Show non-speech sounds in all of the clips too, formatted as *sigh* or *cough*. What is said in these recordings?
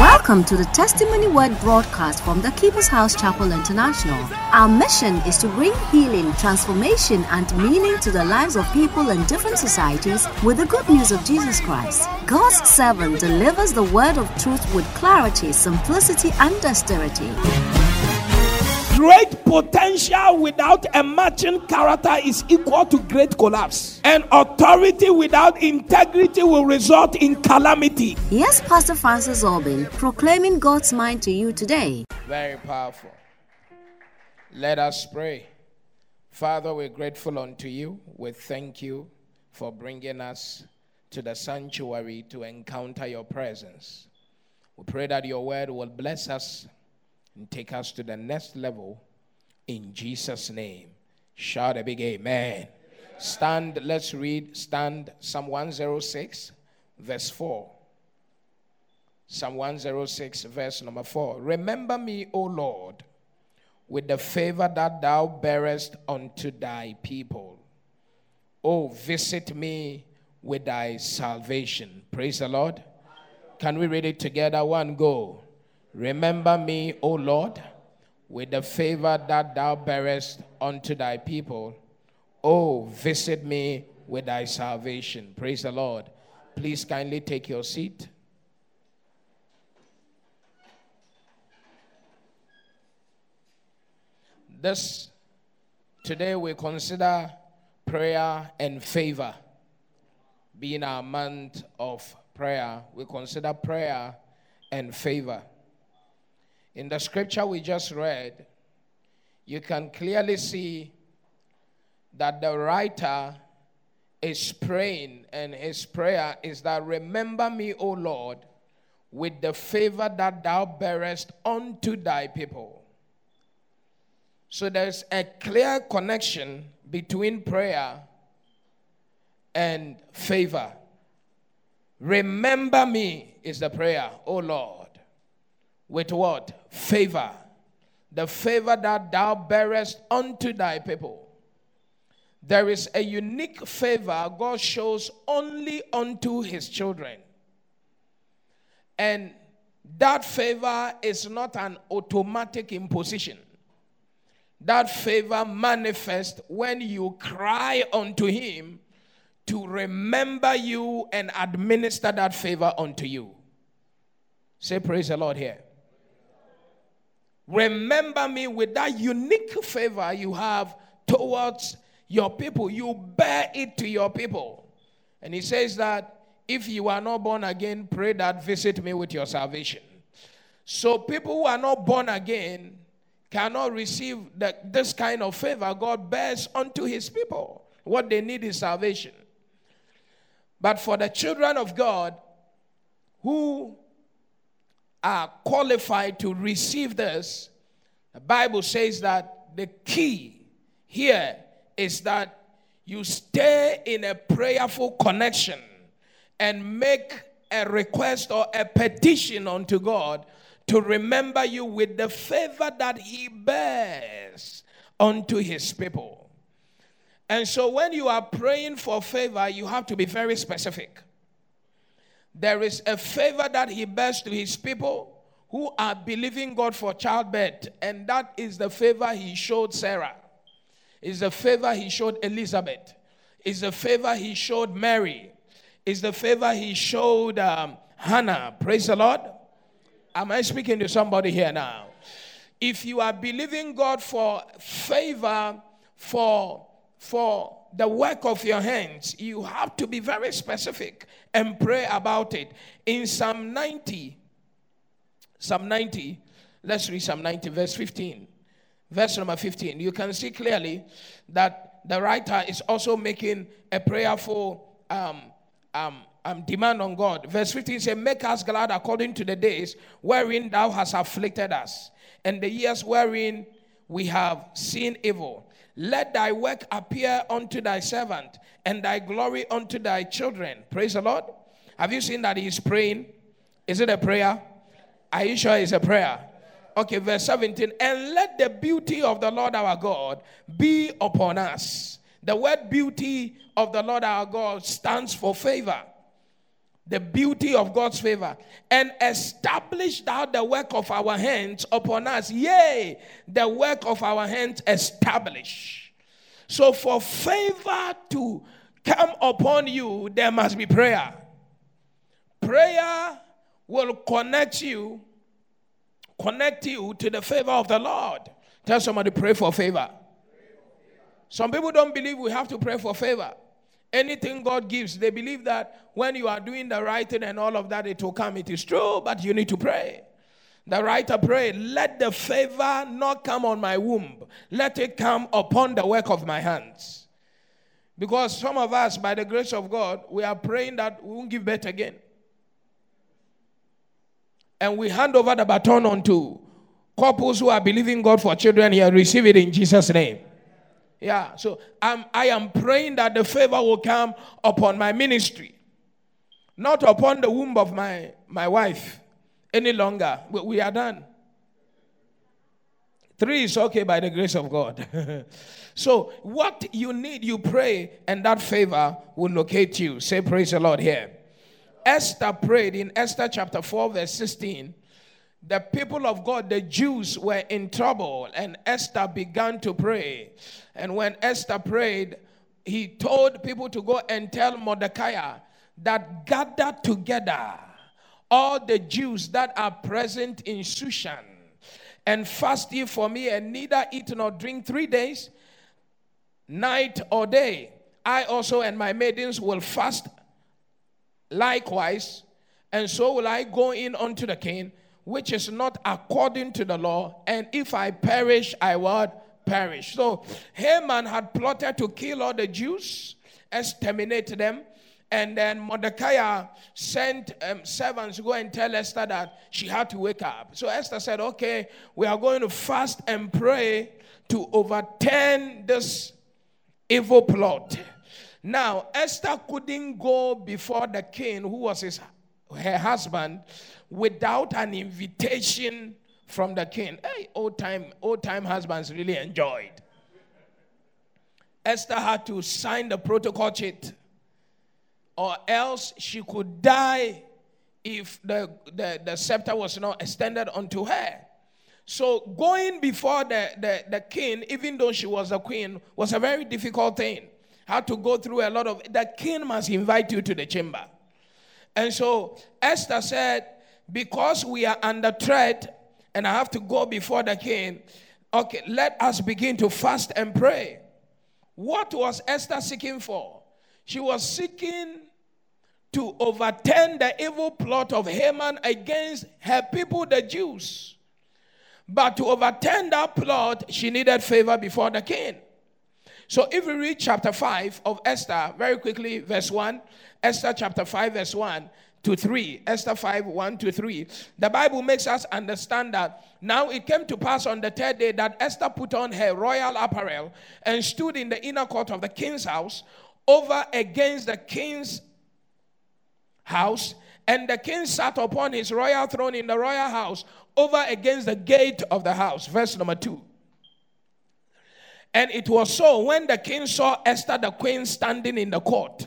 Welcome to the Testimony Word broadcast from the Keeper's House Chapel International. Our mission is to bring healing, transformation, and meaning to the lives of people in different societies with the good news of Jesus Christ. God's servant delivers the word of truth with clarity, simplicity, and austerity. Great potential without a matching character is equal to great collapse. And authority without integrity will result in calamity. Yes, Pastor Francis Albin, proclaiming God's mind to you today. Very powerful. Let us pray. Father, we're grateful unto you. We thank you for bringing us to the sanctuary to encounter your presence. We pray that your word will bless us and take us to the next level in Jesus' name. Shout a big amen. Stand, let's read, stand Psalm 106, verse 4. Psalm 106, verse number 4. Remember me, O Lord, with the favor that thou bearest unto thy people. Oh, visit me with thy salvation. Praise the Lord. Can we read it together? One go. Remember me, O Lord, with the favor that thou bearest unto thy people. O visit me with thy salvation. Praise the Lord. Please kindly take your seat. This today we consider prayer and favor being our month of prayer. We consider prayer and favor. In the scripture we just read, you can clearly see that the writer is praying, and his prayer is that, Remember me, O Lord, with the favor that thou bearest unto thy people. So there's a clear connection between prayer and favor. Remember me is the prayer, O Lord with what? Favor. The favor that thou bearest unto thy people. There is a unique favor God shows only unto his children. And that favor is not an automatic imposition. That favor manifests when you cry unto him to remember you and administer that favor unto you. Say, Praise the Lord here. Remember me with that unique favor you have towards your people. You bear it to your people. And he says that if you are not born again, pray that visit me with your salvation. So people who are not born again cannot receive the, this kind of favor God bears unto his people. What they need is salvation. But for the children of God who are qualified to receive this, the Bible says that the key here is that you stay in a prayerful connection and make a request or a petition unto God to remember you with the favor that He bears unto His people. And so when you are praying for favor, you have to be very specific. There is a favor that He bears to His people who are believing God for childbirth, and that is the favor He showed Sarah, is the favor He showed Elizabeth, is the favor He showed Mary, is the favor He showed um, Hannah. Praise the Lord. Am I speaking to somebody here now? If you are believing God for favor for for the work of your hands, you have to be very specific and pray about it. In Psalm 90, Psalm 90, let's read Psalm 90, verse 15. Verse number 15. You can see clearly that the writer is also making a prayerful um, um, um, demand on God. Verse 15 says, Make us glad according to the days wherein thou hast afflicted us, and the years wherein we have seen evil. Let thy work appear unto thy servant, and thy glory unto thy children. Praise the Lord. Have you seen that he is praying? Is it a prayer? Are you sure it's a prayer? Okay, verse 17. And let the beauty of the Lord our God be upon us. The word beauty of the Lord our God stands for favor. The beauty of God's favor, and establish thou the work of our hands upon us. Yea, the work of our hands establish. So, for favor to come upon you, there must be prayer. Prayer will connect you, connect you to the favor of the Lord. Tell somebody, pray for favor. Some people don't believe we have to pray for favor. Anything God gives, they believe that when you are doing the right thing and all of that, it will come. It is true, but you need to pray. The writer prayed, Let the favor not come on my womb, let it come upon the work of my hands. Because some of us, by the grace of God, we are praying that we won't give birth again. And we hand over the baton onto couples who are believing God for children here. Receive it in Jesus' name. Yeah, so I'm, I am praying that the favor will come upon my ministry, not upon the womb of my, my wife any longer. We, we are done. Three is okay by the grace of God. *laughs* so, what you need, you pray, and that favor will locate you. Say, Praise the Lord here. Esther prayed in Esther chapter 4, verse 16 the people of God, the Jews, were in trouble, and Esther began to pray. And when Esther prayed, he told people to go and tell Mordecai that gather together all the Jews that are present in Shushan and fast ye for me, and neither eat nor drink three days, night or day. I also and my maidens will fast likewise, and so will I go in unto the king which is not according to the law, and if I perish, I will perish. So Haman had plotted to kill all the Jews, exterminate them. And then Mordecai sent um, servants to go and tell Esther that she had to wake up. So Esther said, Okay, we are going to fast and pray to overturn this evil plot. Now, Esther couldn't go before the king, who was his, her husband, without an invitation from the king. Hey, old time, old time husbands really enjoyed. Esther had to sign the protocol sheet, or else she could die if the, the, the scepter was not extended unto her. So going before the, the, the king, even though she was a queen, was a very difficult thing. Had to go through a lot of the king must invite you to the chamber. And so Esther said, because we are under threat and I have to go before the king, okay, let us begin to fast and pray. What was Esther seeking for? She was seeking to overturn the evil plot of Haman against her people, the Jews. But to overturn that plot, she needed favor before the king. So if we read chapter 5 of Esther, very quickly, verse 1, Esther chapter 5, verse 1, to 3, Esther 5 1 to 3, the Bible makes us understand that now it came to pass on the third day that Esther put on her royal apparel and stood in the inner court of the king's house over against the king's house. And the king sat upon his royal throne in the royal house over against the gate of the house. Verse number 2. And it was so when the king saw Esther the queen standing in the court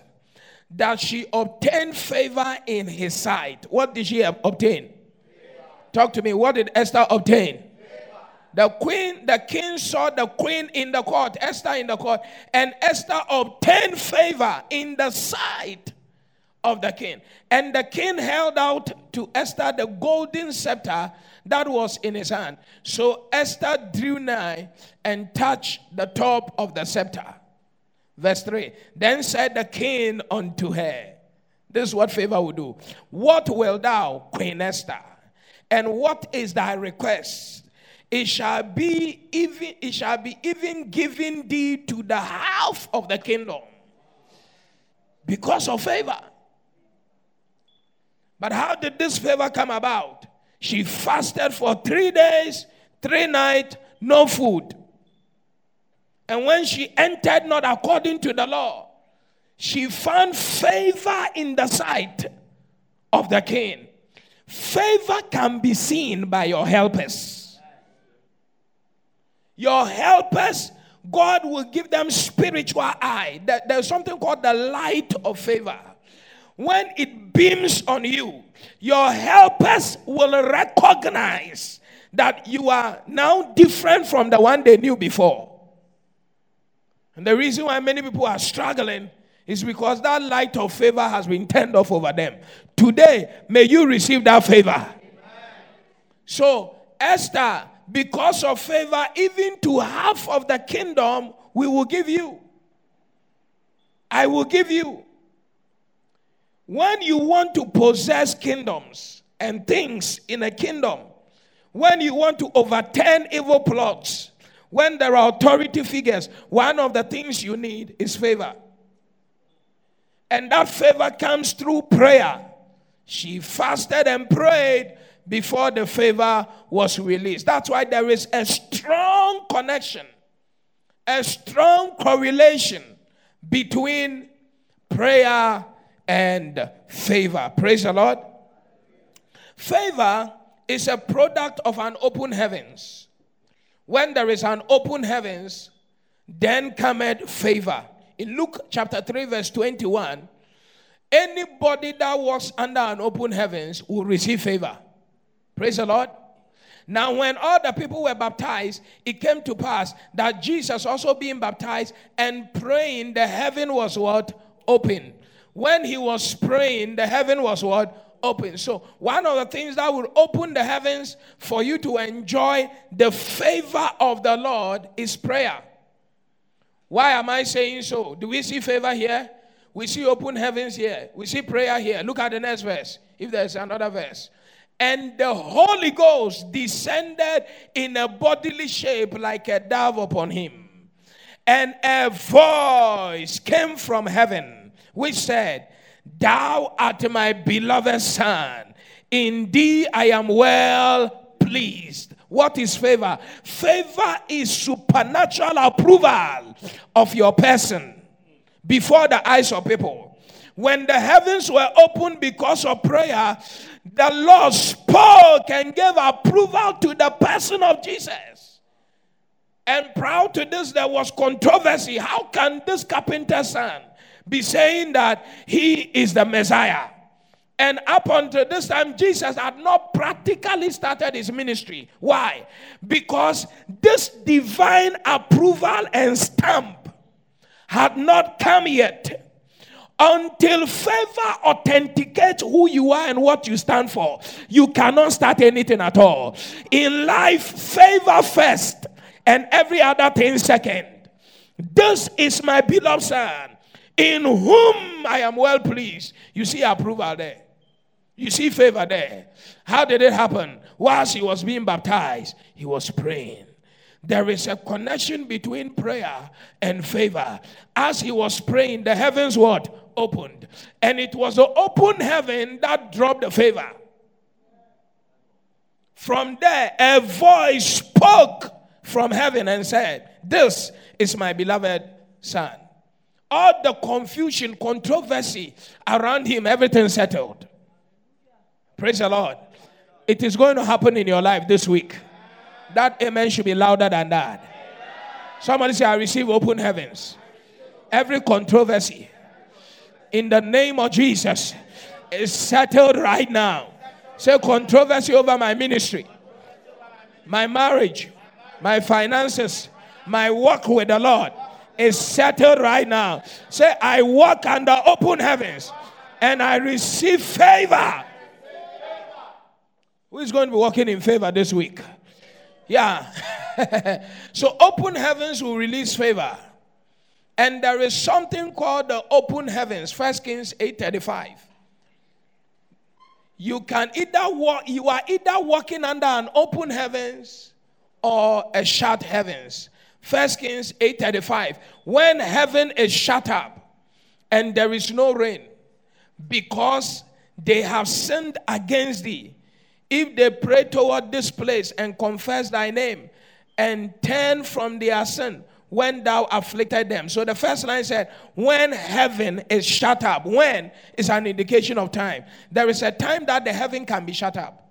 that she obtained favor in his sight. What did she obtain? Talk to me. What did Esther obtain? The queen, the king saw the queen in the court, Esther in the court, and Esther obtained favor in the sight of the king. And the king held out to Esther the golden scepter that was in his hand. So Esther drew nigh and touched the top of the scepter. Verse 3 Then said the king unto her, This is what favor will do. What will thou, Queen Esther? And what is thy request? It shall be even it shall be even given thee to the half of the kingdom because of favor. But how did this favor come about? She fasted for three days, three nights, no food. And when she entered not according to the law, she found favor in the sight of the king. Favor can be seen by your helpers. Your helpers, God will give them spiritual eye. There's something called the light of favor. when it beams on you, your helpers will recognize that you are now different from the one they knew before. And the reason why many people are struggling is because that light of favor has been turned off over them. Today, may you receive that favor. So, Esther, because of favor, even to half of the kingdom, we will give you. I will give you. When you want to possess kingdoms and things in a kingdom, when you want to overturn evil plots, when there are authority figures, one of the things you need is favor. And that favor comes through prayer. She fasted and prayed before the favor was released. That's why there is a strong connection, a strong correlation between prayer and favor. Praise the Lord. Favor is a product of an open heavens. When there is an open heavens, then cometh favor. In Luke chapter 3, verse 21, anybody that walks under an open heavens will receive favor. Praise the Lord. Now, when all the people were baptized, it came to pass that Jesus also being baptized and praying, the heaven was what? Open. When he was praying, the heaven was what? Open. So, one of the things that will open the heavens for you to enjoy the favor of the Lord is prayer. Why am I saying so? Do we see favor here? We see open heavens here. We see prayer here. Look at the next verse. If there's another verse. And the Holy Ghost descended in a bodily shape like a dove upon him. And a voice came from heaven which said, Thou art my beloved Son. In thee I am well pleased. What is favor? Favor is supernatural approval of your person before the eyes of people. When the heavens were opened because of prayer, the Lord spoke and gave approval to the person of Jesus. And prior to this, there was controversy. How can this carpenter's son be saying that he is the Messiah. And up until this time, Jesus had not practically started his ministry. Why? Because this divine approval and stamp had not come yet. Until favor authenticates who you are and what you stand for, you cannot start anything at all. In life, favor first and every other thing second. This is my beloved son in whom I am well pleased. You see approval there. You see favor there. How did it happen? Whilst he was being baptized, he was praying. There is a connection between prayer and favor. As he was praying, the heavens what? Opened. And it was the open heaven that dropped the favor. From there, a voice spoke from heaven and said, This is my beloved son all the confusion, controversy around him, everything settled. Praise the Lord. It is going to happen in your life this week. That amen should be louder than that. Somebody say, I receive open heavens. Every controversy in the name of Jesus is settled right now. Say, controversy over my ministry, my marriage, my finances, my work with the Lord is settled right now. Say, I walk under open heavens and I receive favor. Who is going to be walking in favor this week? Yeah. *laughs* so open heavens will release favor. And there is something called the open heavens. First Kings 8:35. You can either walk, you are either walking under an open heavens or a shut heavens. First Kings 8:35. When heaven is shut up and there is no rain, because they have sinned against thee, if they pray toward this place and confess thy name and turn from their sin when thou afflicted them. So the first line said, when heaven is shut up. When is an indication of time. There is a time that the heaven can be shut up.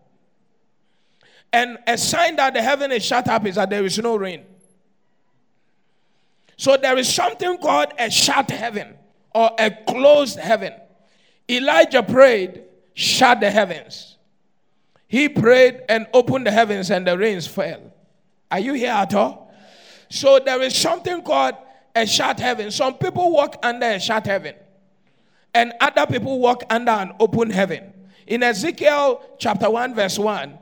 And a sign that the heaven is shut up is that there is no rain. So there is something called a shut heaven or a closed heaven. Elijah prayed, shut the heavens. He prayed and opened the heavens, and the rains fell. Are you here at all? So there is something called a shut heaven. Some people walk under a shut heaven, and other people walk under an open heaven. In Ezekiel chapter 1, verse 1,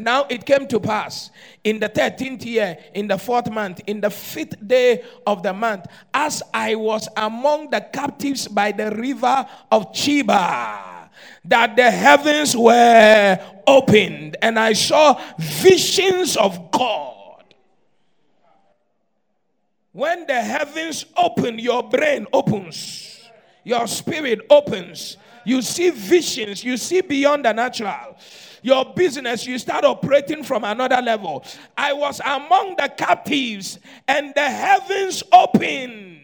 now it came to pass in the 13th year, in the fourth month, in the fifth day of the month, as I was among the captives by the river of Chebar, that the heavens were opened, and I saw visions of God. When the heavens open, your brain opens, your spirit opens you see visions, you see beyond the natural. Your business, you start operating from another level. I was among the captives, and the heavens opened.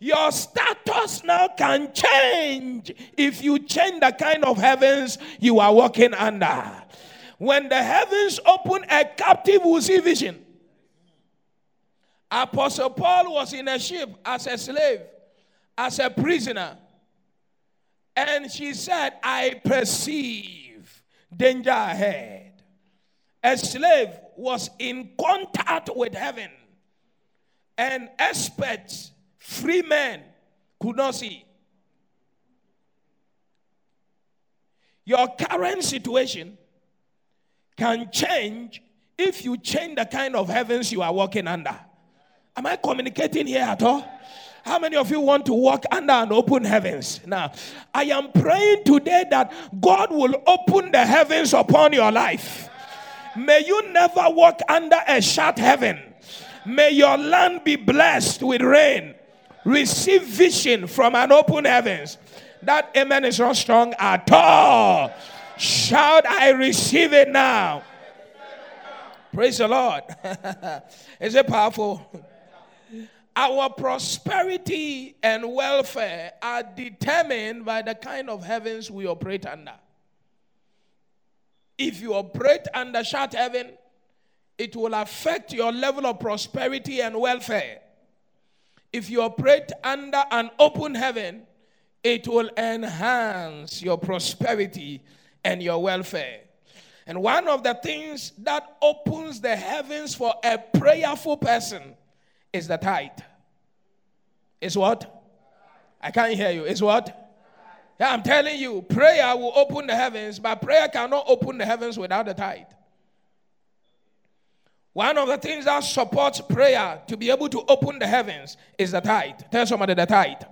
Your status now can change if you change the kind of heavens you are walking under. When the heavens open, a captive will see vision. Apostle Paul was in a ship as a slave, as a prisoner. And she said, I perceive danger ahead. A slave was in contact with heaven, and experts, free men, could not see. Your current situation can change if you change the kind of heavens you are walking under. Am I communicating here at all? How many of you want to walk under an open heavens? Now, I am praying today that God will open the heavens upon your life. May you never walk under a shut heaven. May your land be blessed with rain. Receive vision from an open heavens. That amen is not strong at all. Shout, I receive it now. Praise the Lord. *laughs* is it powerful? Our prosperity and welfare are determined by the kind of heavens we operate under. If you operate under shut heaven, it will affect your level of prosperity and welfare. If you operate under an open heaven, it will enhance your prosperity and your welfare. And one of the things that opens the heavens for a prayerful person is the tithe. Is what? I can't hear you. Is what? Yeah, I'm telling you, prayer will open the heavens, but prayer cannot open the heavens without the tithe. One of the things that supports prayer to be able to open the heavens is the tithe. Tell somebody the tithe.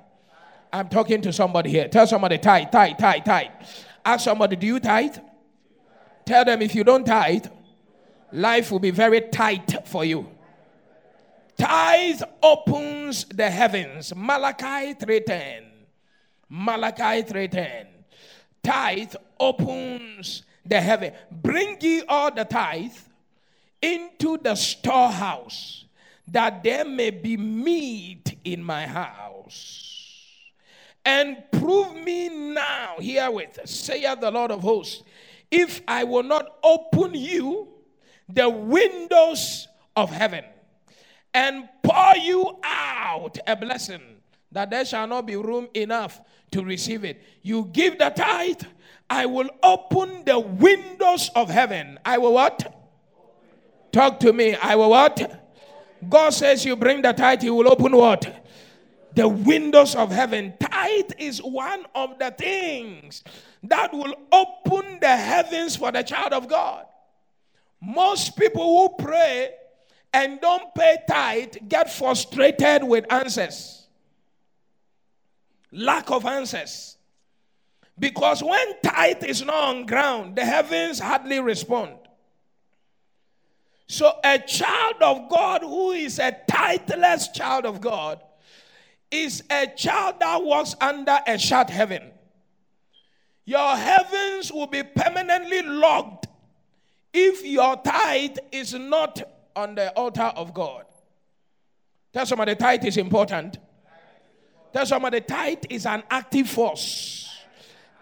I'm talking to somebody here. Tell somebody tithe, tithe, tithe, tithe. Ask somebody, do you tithe? Tell them if you don't tithe, life will be very tight for you. Tithe opens the heavens. Malachi 3:10. Malachi 3:10. Tithe opens the heaven. Bring ye all the tithe into the storehouse, that there may be meat in my house. And prove me now herewith, saith the Lord of hosts, if I will not open you the windows of heaven and pour you out a blessing that there shall not be room enough to receive it. You give the tithe, I will open the windows of heaven. I will what? Talk to me. I will what? God says you bring the tithe, He will open what? The windows of heaven. Tithe is one of the things that will open the heavens for the child of God. Most people who pray and don't pay tithe get frustrated with answers. Lack of answers. Because when tithe is not on ground, the heavens hardly respond. So, a child of God who is a titheless child of God is a child that walks under a shut heaven. Your heavens will be permanently locked if your tithe is not on the altar of God. Tell somebody tithe is important. Tell somebody tithe is an active force,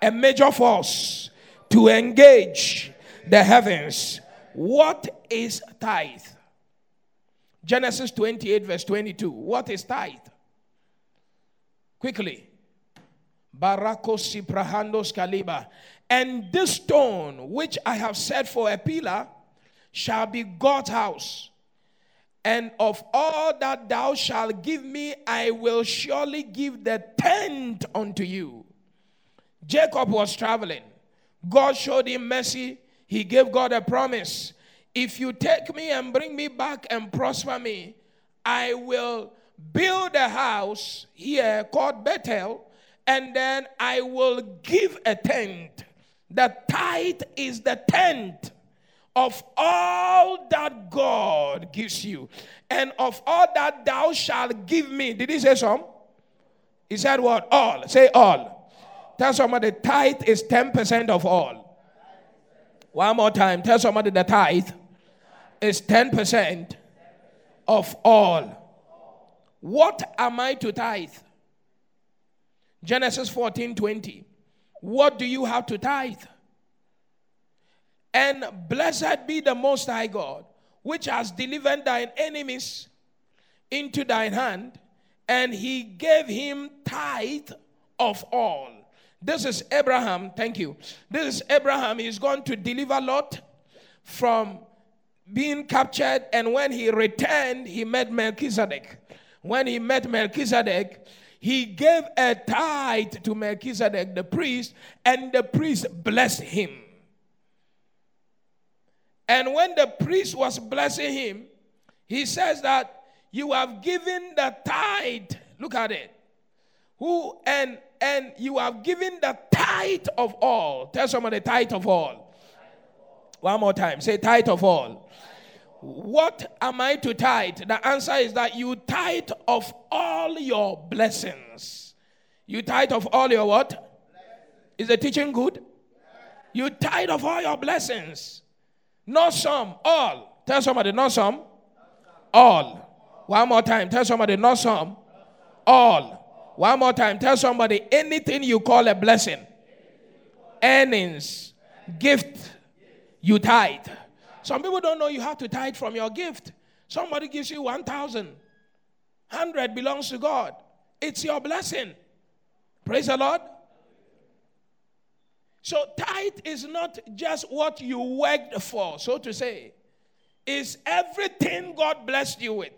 a major force to engage the heavens. What is tithe? Genesis 28, verse 22. What is tithe? Quickly. Barakos Kaliba. And this stone which I have set for a pillar shall be God's house. And of all that thou shalt give me, I will surely give the tenth unto you. Jacob was traveling. God showed him mercy. He gave God a promise. If you take me and bring me back and prosper me, I will build a house here called Bethel, and then I will give a tent. The tithe is the tenth of all that God gives you, and of all that thou shalt give me. Did he say some? He said what? All. Say all. Tell somebody the tithe is 10% of all. One more time. Tell somebody the tithe is 10% of all. What am I to tithe? Genesis 14 20. What do you have to tithe? And blessed be the Most High God, which has delivered thine enemies into thine hand, and he gave him tithe of all. This is Abraham, thank you. This is Abraham. He's going to deliver Lot from being captured, and when he returned, he met Melchizedek. When he met Melchizedek, he gave a tithe to Melchizedek, the priest, and the priest blessed him. And when the priest was blessing him, he says that you have given the tithe. Look at it. Who and and you have given the tithe of all. Tell somebody the tithe of all. One more time. Say tithe of all. What am I to tithe? The answer is that you tithe of all your blessings. You tithe of all your what? Is the teaching good? You tithe of all your blessings. Not some, all. Tell somebody, not some, all. One more time. Tell somebody, not some, all. One more time. Tell somebody, anything you call a blessing, earnings, gift, you tithe. Some people don't know you have to tithe from your gift. Somebody gives you 1,000. 100 belongs to God. It's your blessing. Praise the Lord. So, tithe is not just what you worked for, so to say. It's everything God blessed you with.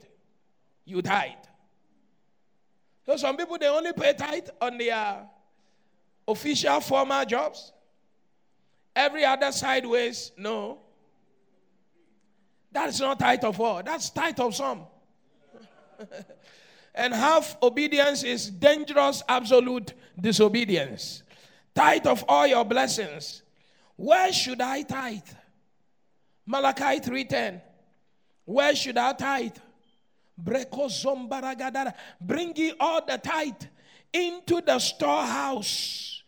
You tithe. So, some people, they only pay tithe on their official formal jobs. Every other sideways, no. That's not tithe of all. That's tithe of some. *laughs* and half obedience is dangerous, absolute disobedience. Tithe of all your blessings. Where should I tithe? Malachi 3:10. Where should I tithe? Bring ye all the tithe into the storehouse,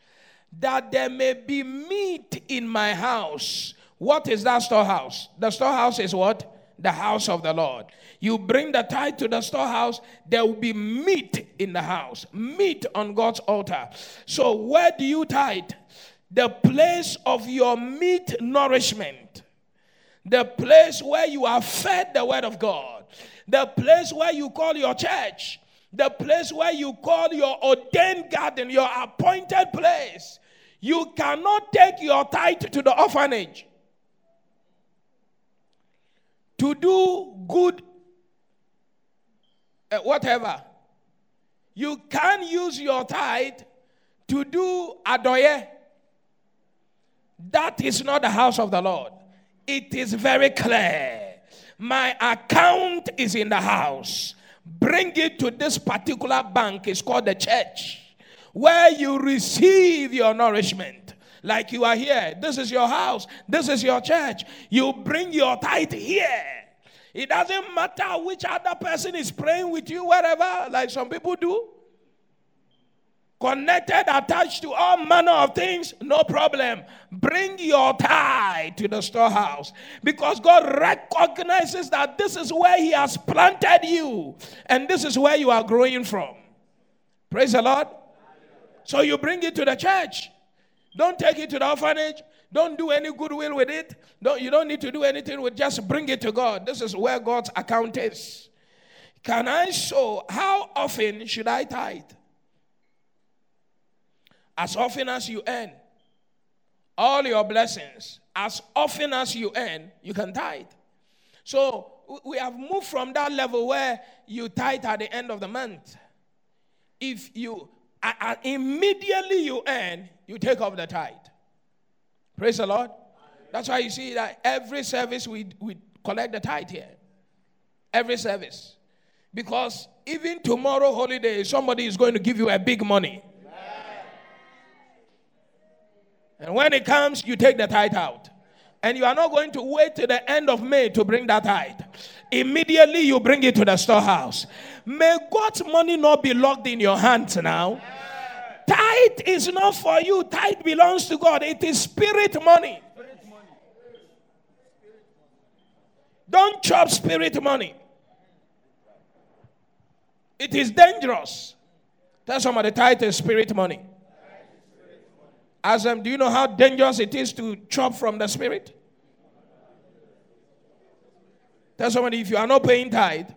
that there may be meat in my house what is that storehouse? The storehouse is what? The house of the Lord. You bring the tithe to the storehouse, there will be meat in the house, meat on God's altar. So, where do you tithe? The place of your meat nourishment, the place where you are fed the word of God, the place where you call your church, the place where you call your ordained garden, your appointed place. You cannot take your tithe to the orphanage to do good, uh, whatever. You can use your tithe to do adoye. That is not the house of the Lord. It is very clear. My account is in the house. Bring it to this particular bank. It's called the church, where you receive your nourishment. Like you are here. This is your house. This is your church. You bring your tithe here. It doesn't matter which other person is praying with you, wherever, like some people do. Connected, attached to all manner of things, no problem. Bring your tithe to the storehouse because God recognizes that this is where He has planted you and this is where you are growing from. Praise the Lord. So you bring it to the church. Don't take it to the orphanage. Don't do any goodwill with it. Don't, you don't need to do anything with just bring it to God. This is where God's account is. Can I sow? How often should I tithe? as often as you earn, all your blessings, as often as you earn, you can tithe. So we have moved from that level where you tithe at the end of the month. If you immediately you earn, you take off the tithe. Praise the Lord. That's why you see that every service we, we collect the tithe here. Every service. Because even tomorrow holiday, somebody is going to give you a big money. And when it comes, you take the tithe out. And you are not going to wait till the end of May to bring that tithe. Immediately you bring it to the storehouse. May God's money not be locked in your hands now. Tithe is not for you, tithe belongs to God. It is spirit money. Don't chop spirit money. It is dangerous. Tell somebody, tithe is spirit money. Ask do you know how dangerous it is to chop from the spirit? Tell somebody, if you are not paying tithe,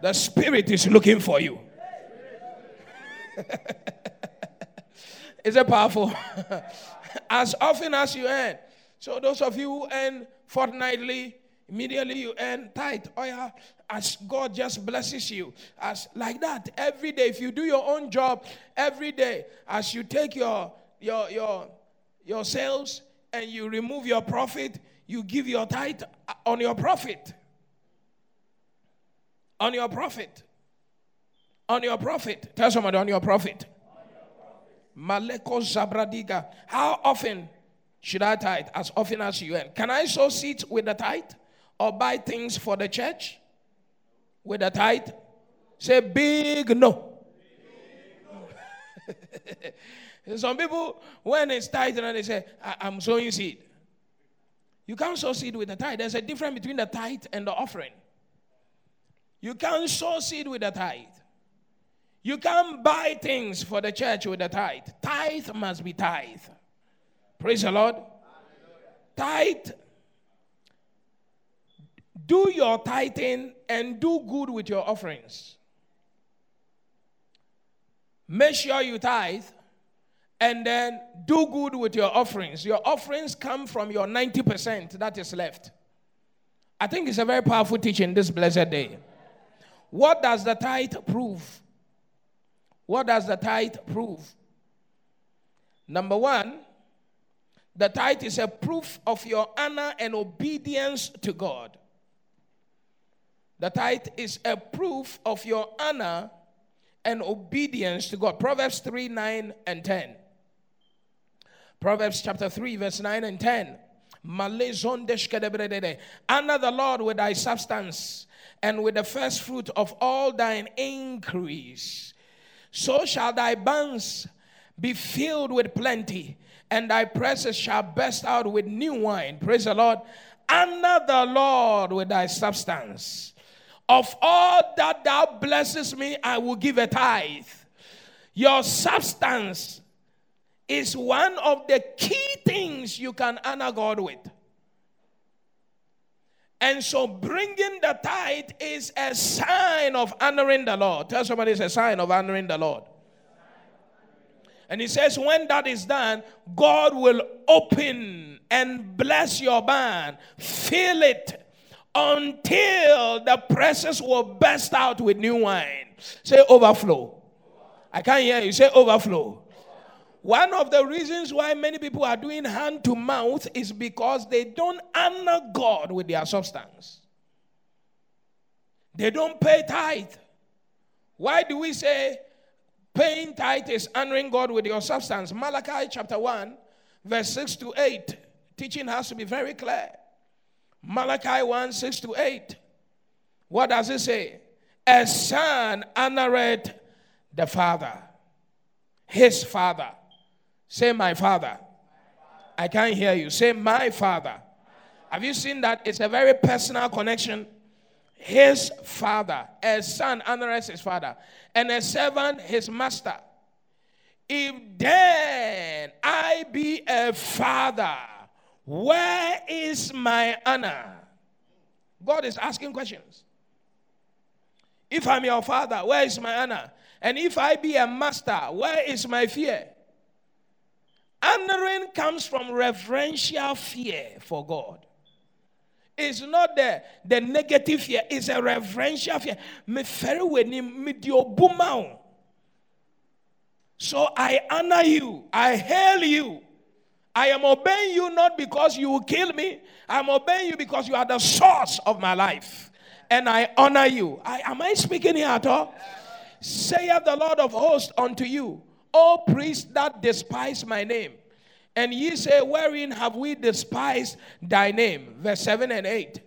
the spirit is looking for you. *laughs* is it powerful? *laughs* as often as you earn. So those of you who earn fortnightly, immediately you earn tithe. Oh yeah, as God just blesses you. As like that. Every day. If you do your own job every day, as you take your your, your, your sales and you remove your profit, you give your tithe on your profit. On your profit. On your prophet. Tell somebody on your prophet. Maleko Zabradiga. How often should I tithe? As often as you earn. Can I sow seeds with the tithe? Or buy things for the church with the tithe? Say big no. *laughs* Some people, when it's tithe, and they say, I'm sowing seed. You can't sow seed with the tithe. There's a difference between the tithe and the offering. You can't sow seed with the tithe. You can't buy things for the church with the tithe. Tithe must be tithe. Praise the Lord. Tithe. Do your tithing and do good with your offerings. Make sure you tithe and then do good with your offerings. Your offerings come from your 90% that is left. I think it's a very powerful teaching this blessed day. What does the tithe prove? What does the tithe prove? Number one, the tithe is a proof of your honor and obedience to God. The tithe is a proof of your honor and obedience to God. Proverbs 3 9 and 10. Proverbs chapter 3, verse 9 and 10. Honor the Lord with thy substance and with the first fruit of all thine increase. So shall thy barns be filled with plenty, and thy presses shall burst out with new wine. Praise the Lord. Honor the Lord with thy substance. Of all that thou blesses me, I will give a tithe. Your substance is one of the key things you can honor God with. And so bringing the tithe is a sign of honoring the Lord. Tell somebody it's a sign of honoring the Lord. And he says, when that is done, God will open and bless your barn, fill it until the presses will burst out with new wine. Say overflow. I can't hear you. Say overflow. One of the reasons why many people are doing hand to mouth is because they don't honor God with their substance. They don't pay tithe. Why do we say paying tithe is honoring God with your substance? Malachi chapter 1, verse 6 to 8. Teaching has to be very clear. Malachi 1, 6 to 8. What does it say? A son honored the father, his father. Say, my father. I can't hear you. Say, my father. Have you seen that? It's a very personal connection. His father, a son honors his father, and a servant his master. If then I be a father, where is my honor? God is asking questions. If I'm your father, where is my honor? And if I be a master, where is my fear? Honoring comes from reverential fear for God. It's not the, the negative fear, it's a reverential fear. So I honor you, I hail you. I am obeying you not because you will kill me. I'm obeying you because you are the source of my life. And I honor you. I, am I speaking here at all? Saith the Lord of hosts unto you, O priests that despise my name. And ye say, Wherein have we despised thy name? Verse 7 and 8.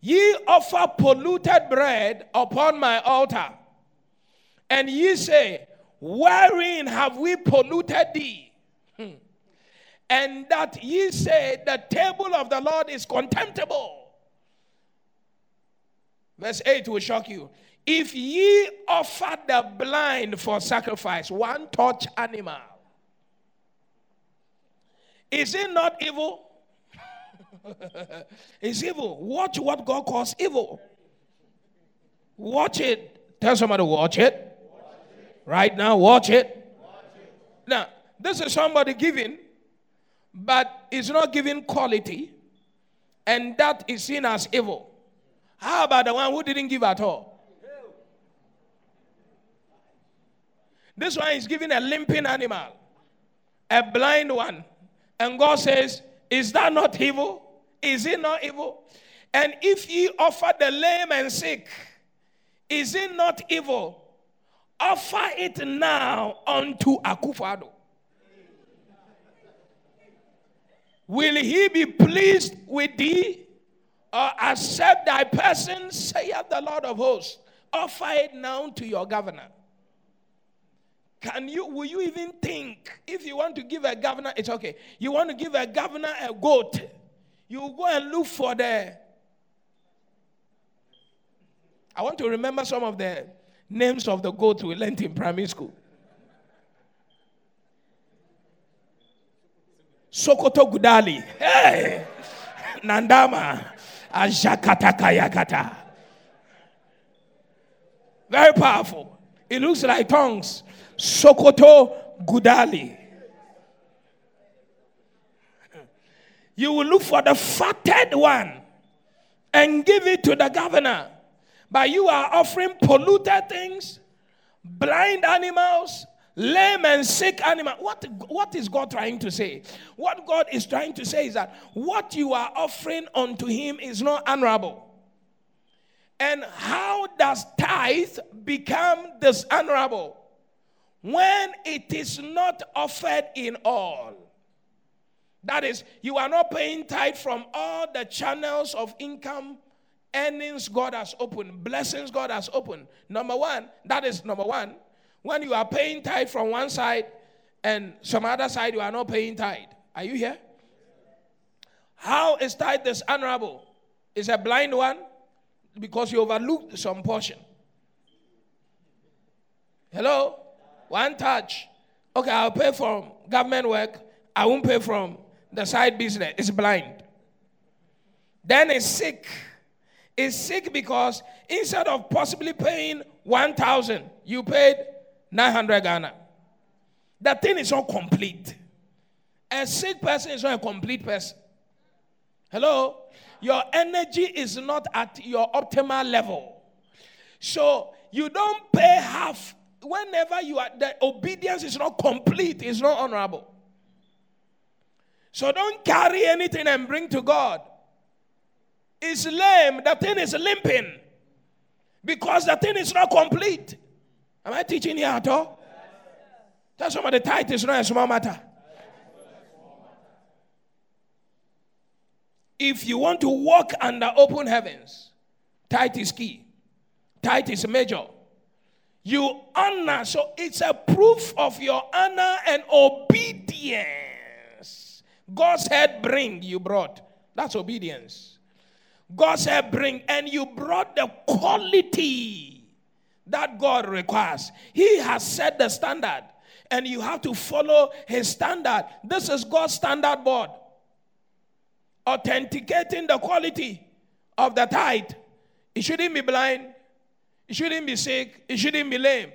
Ye offer polluted bread upon my altar. And ye say, Wherein have we polluted thee? Hmm. And that ye say, The table of the Lord is contemptible. Verse 8 will shock you. If ye offer the blind for sacrifice, one touch animal, is it not evil? *laughs* it's evil. Watch what God calls evil. Watch it. Tell somebody, watch it. Watch it. Right now, watch it. watch it. Now, this is somebody giving, but it's not giving quality, and that is seen as evil. How about the one who didn't give at all? This one is giving a limping animal, a blind one. And God says, Is that not evil? Is it not evil? And if ye offer the lame and sick, is it not evil? Offer it now unto Akufo-Addo. Will he be pleased with thee or accept thy person, saith the Lord of hosts? Offer it now to your governor. Can you, will you even think if you want to give a governor, it's okay. You want to give a governor a goat, you go and look for the. I want to remember some of the names of the goats we learned in primary school. Sokoto Gudali, hey, Nandama, Ajakata Kayakata. Very powerful. It looks like tongues. Sokoto Gudali. You will look for the fatted one and give it to the governor. But you are offering polluted things, blind animals, lame and sick animals. What, what is God trying to say? What God is trying to say is that what you are offering unto Him is not honorable. And how does tithe become dishonorable? When it is not offered in all. That is, you are not paying tithe from all the channels of income, earnings God has opened, blessings God has opened. Number one, that is number one. When you are paying tithe from one side and some other side, you are not paying tithe. Are you here? How is tithe dishonorable? Is a blind one because you overlooked some portion. Hello? One touch. Okay, I'll pay from government work. I won't pay from the side business. It's blind. Then it's sick. It's sick because instead of possibly paying 1,000, you paid 900 Ghana. That thing is not complete. A sick person is not a complete person. Hello? Your energy is not at your optimal level. So you don't pay half whenever you are, the obedience is not complete, it's not honorable. So don't carry anything and bring to God. It's lame. The thing is limping because the thing is not complete. Am I teaching here at all? Tell somebody tithe is not a small matter. If you want to walk under open heavens, tithe is key. Tithe is major. You honor. So it's a proof of your honor and obedience. God said, Bring, you brought. That's obedience. God said, Bring, and you brought the quality that God requires. He has set the standard, and you have to follow His standard. This is God's standard board, authenticating the quality of the tithe. It shouldn't be blind, it shouldn't be sick. It shouldn't be lame.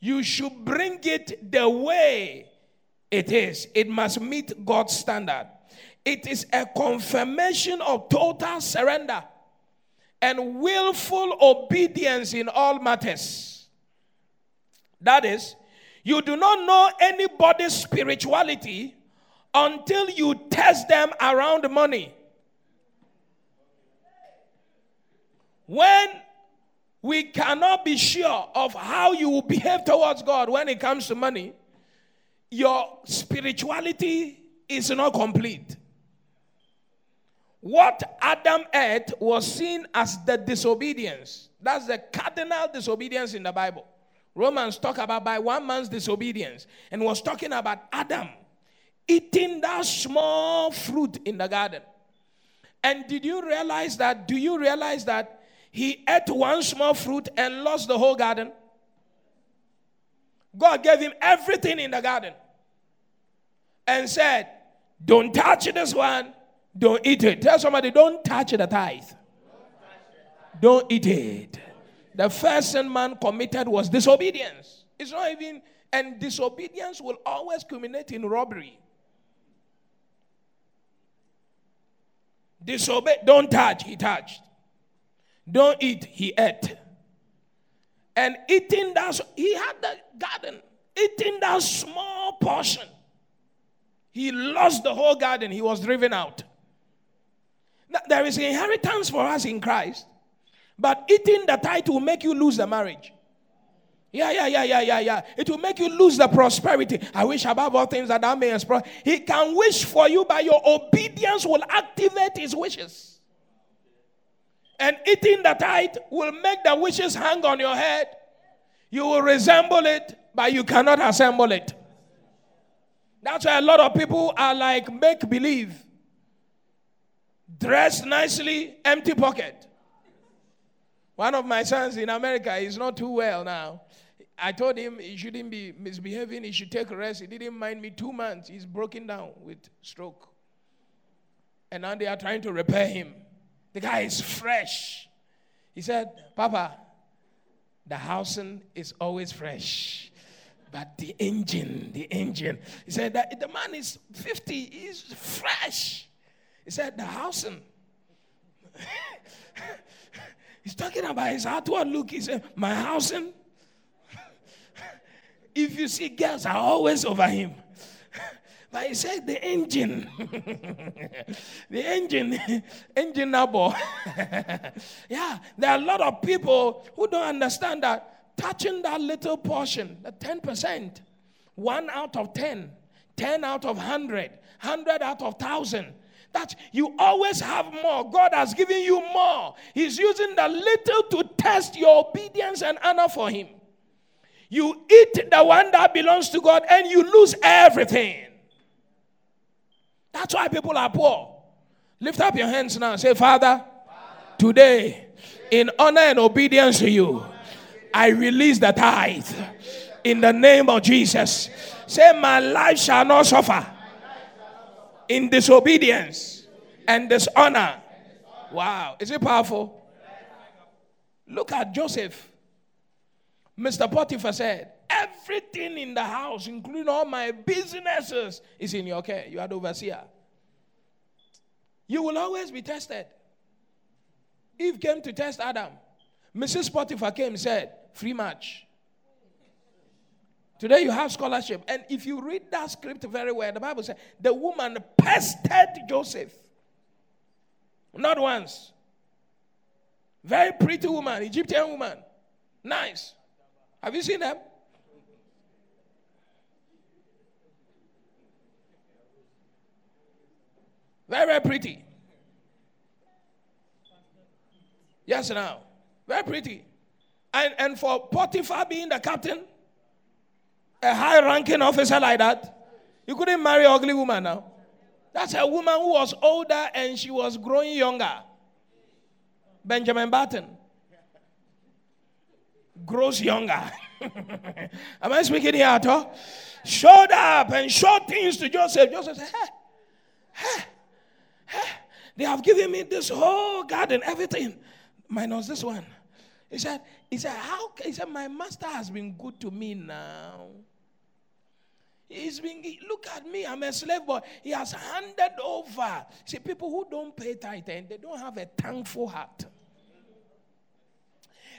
You should bring it the way It is. It must meet God's standard. It is a confirmation of total surrender and willful obedience in all matters. That is, you do not know anybody's spirituality until you test them around money. When we cannot be sure of how you will behave towards God when it comes to money, your spirituality is not complete. What Adam ate was seen as the disobedience. That's the cardinal disobedience in the Bible. Romans talk about by one man's disobedience and was talking about Adam eating that small fruit in the garden. And did you realize that? Do you realize that he ate one small fruit and lost the whole garden? God gave him everything in the garden and said, Don't touch this one, don't eat it. Tell somebody, Don't touch the tithe, don't eat it. The first sin man committed was disobedience. It's not even, and disobedience will always culminate in robbery. Disobey, don't touch, he touched. Don't eat, he ate. And eating that, he had the garden, eating that small portion. He lost the whole garden, he was driven out. There is inheritance for us in Christ, but eating the tithe will make you lose the marriage. Yeah, yeah, yeah, yeah, yeah, yeah. It will make you lose the prosperity. I wish above all things that thou mayest prosper. He can wish for you, but your obedience will activate his wishes. And eating the tithe will make the wishes hang on your head. You will resemble it, but you cannot assemble it. That's why a lot of people are like make believe. Dressed nicely, empty pocket. One of my sons in America is not too well now. I told him he shouldn't be misbehaving, he should take rest. He didn't mind me two months. He's broken down with stroke. And now they are trying to repair him. The guy is fresh. He said, Papa, the housing is always fresh. But the engine, the engine. He said that the man is 50, he's fresh. He said, the housing. *laughs* He's talking about his outward look. He said, My housing *laughs* if you see girls are always over him. But he said the engine, *laughs* the engine, *laughs* engine number. *laughs* yeah, there are a lot of people who don't understand that touching that little portion, the 10%, one out of 10, 10 out of 100, 100 out of 1,000. That you always have more. God has given you more. He's using the little to test your obedience and honor for Him. You eat the one that belongs to God and you lose everything. That's why people are poor. Lift up your hands now. Say, Father, today, in honor and obedience to you, I release the tithe in the name of Jesus. Say, My life shall not suffer in disobedience and dishonor. Wow. Is it powerful? Look at Joseph. Mr. Potiphar said, Everything in the house, including all my businesses, is in your care. You are the overseer. You will always be tested. Eve came to test Adam. Mrs. Potiphar came said, Free match. Today you have scholarship. And if you read that script very well, the Bible says the woman pestered Joseph. Not once. Very pretty woman, Egyptian woman. Nice. Have you seen them? Very, very pretty. Yes, now. Very pretty. And, and for Potiphar being the captain, a high ranking officer like that, you couldn't marry an ugly woman now. That's a woman who was older and she was growing younger. Benjamin Button grows younger. *laughs* Am I speaking here at all? Showed up and showed things to Joseph. Joseph said, hey, hey, hey, they have given me this whole garden, everything, minus this one. He said, he said, how he said, my master has been good to me now. He's been, look at me, I'm a slave boy. He has handed over. See, people who don't pay tithe and they don't have a thankful heart.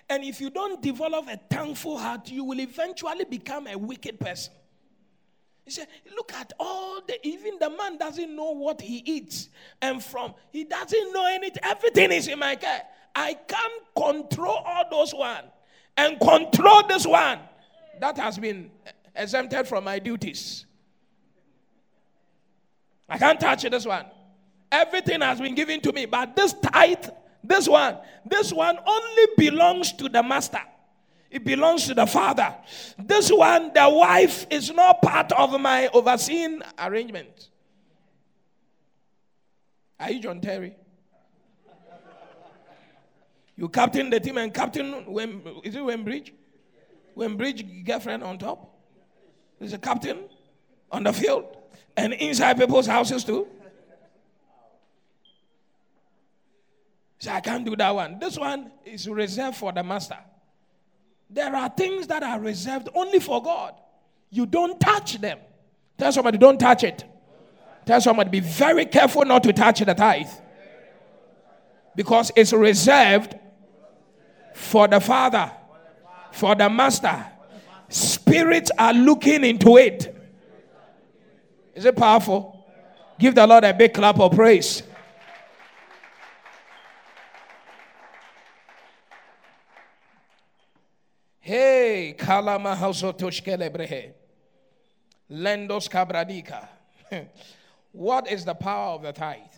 And if you don't develop a thankful heart, you will eventually become a wicked person. He said, Look at all the, even the man doesn't know what he eats. And from, he doesn't know anything. Everything is in my care. I can't control all those one and control this one. That has been exempted from my duties. I can't touch this one. Everything has been given to me, but this tithe, this one, this one only belongs to the master. It belongs to the father. This one, the wife, is not part of my overseeing arrangement. Are you John Terry? You captain the team and captain when is it Wayne Bridge? Wembridge girlfriend on top? There's a captain on the field and inside people's houses too. So I can't do that one. This one is reserved for the master. There are things that are reserved only for God. You don't touch them. Tell somebody, don't touch it. Tell somebody, be very careful not to touch the tithe. Because it's reserved for the Father, for the Master, Spirits are looking into it. Is it powerful? Give the Lord a big clap of praise. Hey, kalama hausotoshkelebrehe. Lendos kabradika. *laughs* What is the power of the tithe?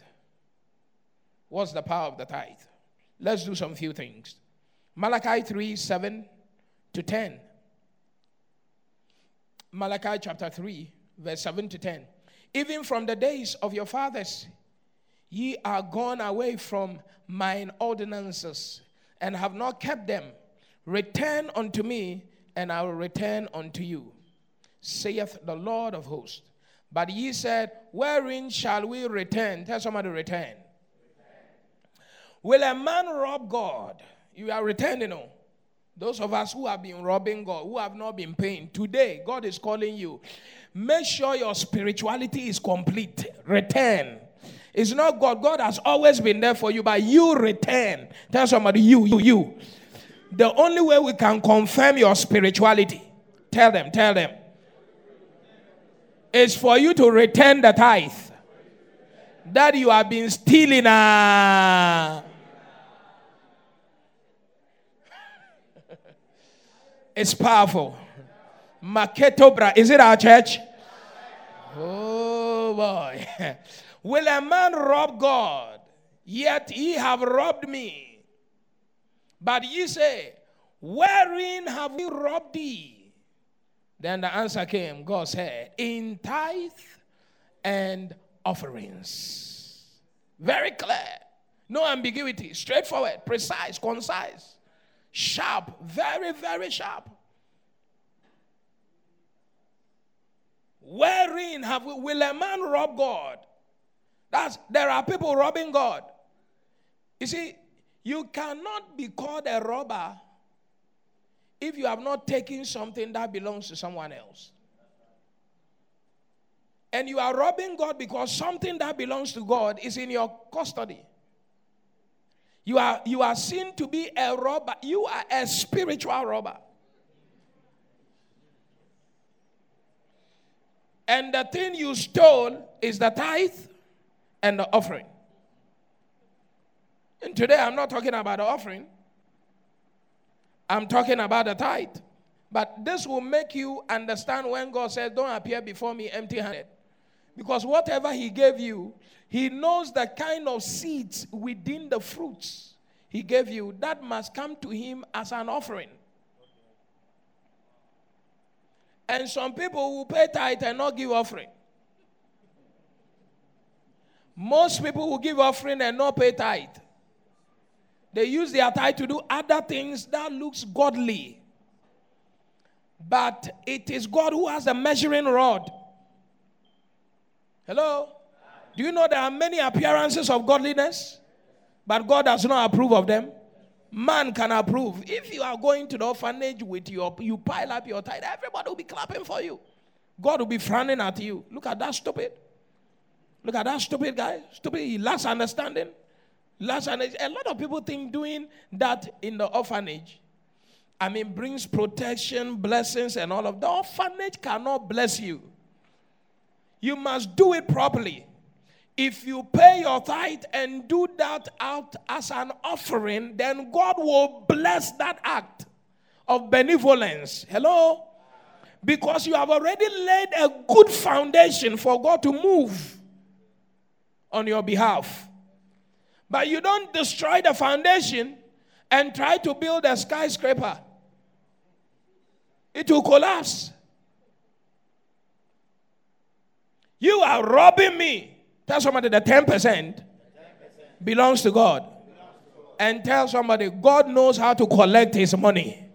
What's the power of the tithe? Let's do some few things. Malachi 3 7 to 10. Malachi chapter 3, verse 7 to 10. Even from the days of your fathers, ye are gone away from mine ordinances and have not kept them. Return unto me, and I will return unto you, saith the Lord of hosts. But ye said, Wherein shall we return? Tell somebody, return. return. Will a man rob God? You are returning. Oh. Those of us who have been robbing God, who have not been paying, today God is calling you. Make sure your spirituality is complete. Return. It's not God. God has always been there for you, but you return. Tell somebody, you, you, you. The only way we can confirm your spirituality, tell them, tell them, is for you to return the tithe that you have been stealing. Uh, *laughs* It's powerful. Maketobra. Is it our church? Oh boy. *laughs* Will a man rob God? Yet ye have robbed me. But ye say, Wherein have we robbed thee? Then the answer came, God said, In tithe and offerings. Very clear. No ambiguity. Straightforward, precise, concise. Sharp, very, very sharp. Wherein have we, will a man rob God? That's there are people robbing God. You see, you cannot be called a robber if you have not taken something that belongs to someone else. And you are robbing God because something that belongs to God is in your custody. You are, you are seen to be a robber. You are a spiritual robber. And the thing you stole is the tithe and the offering. And today I'm not talking about the offering, I'm talking about the tithe. But this will make you understand when God says, Don't appear before me empty handed. Because whatever He gave you, He knows the kind of seeds within the fruits He gave you that must come to Him as an offering. And some people will pay tithe and not give offering. Most people will give offering and not pay tithe. They use their tithe to do other things that looks godly. But it is God who has the measuring rod. Hello? Do you know there are many appearances of godliness, but God does not approve of them? Man can approve. If you are going to the orphanage with your, you pile up your tithe, everybody will be clapping for you. God will be frowning at you. Look at that stupid. Look at that stupid guy. Stupid. He lacks understanding. Lacks A lot of people think doing that in the orphanage, I mean, brings protection, blessings, and all of the orphanage cannot bless you. You must do it properly. If you pay your tithe and do that out as an offering, then God will bless that act of benevolence. Hello? Because you have already laid a good foundation for God to move on your behalf. But you don't destroy the foundation and try to build a skyscraper, it will collapse. You are robbing me. Tell somebody the 10% belongs to God. And tell somebody, God knows how to collect his money.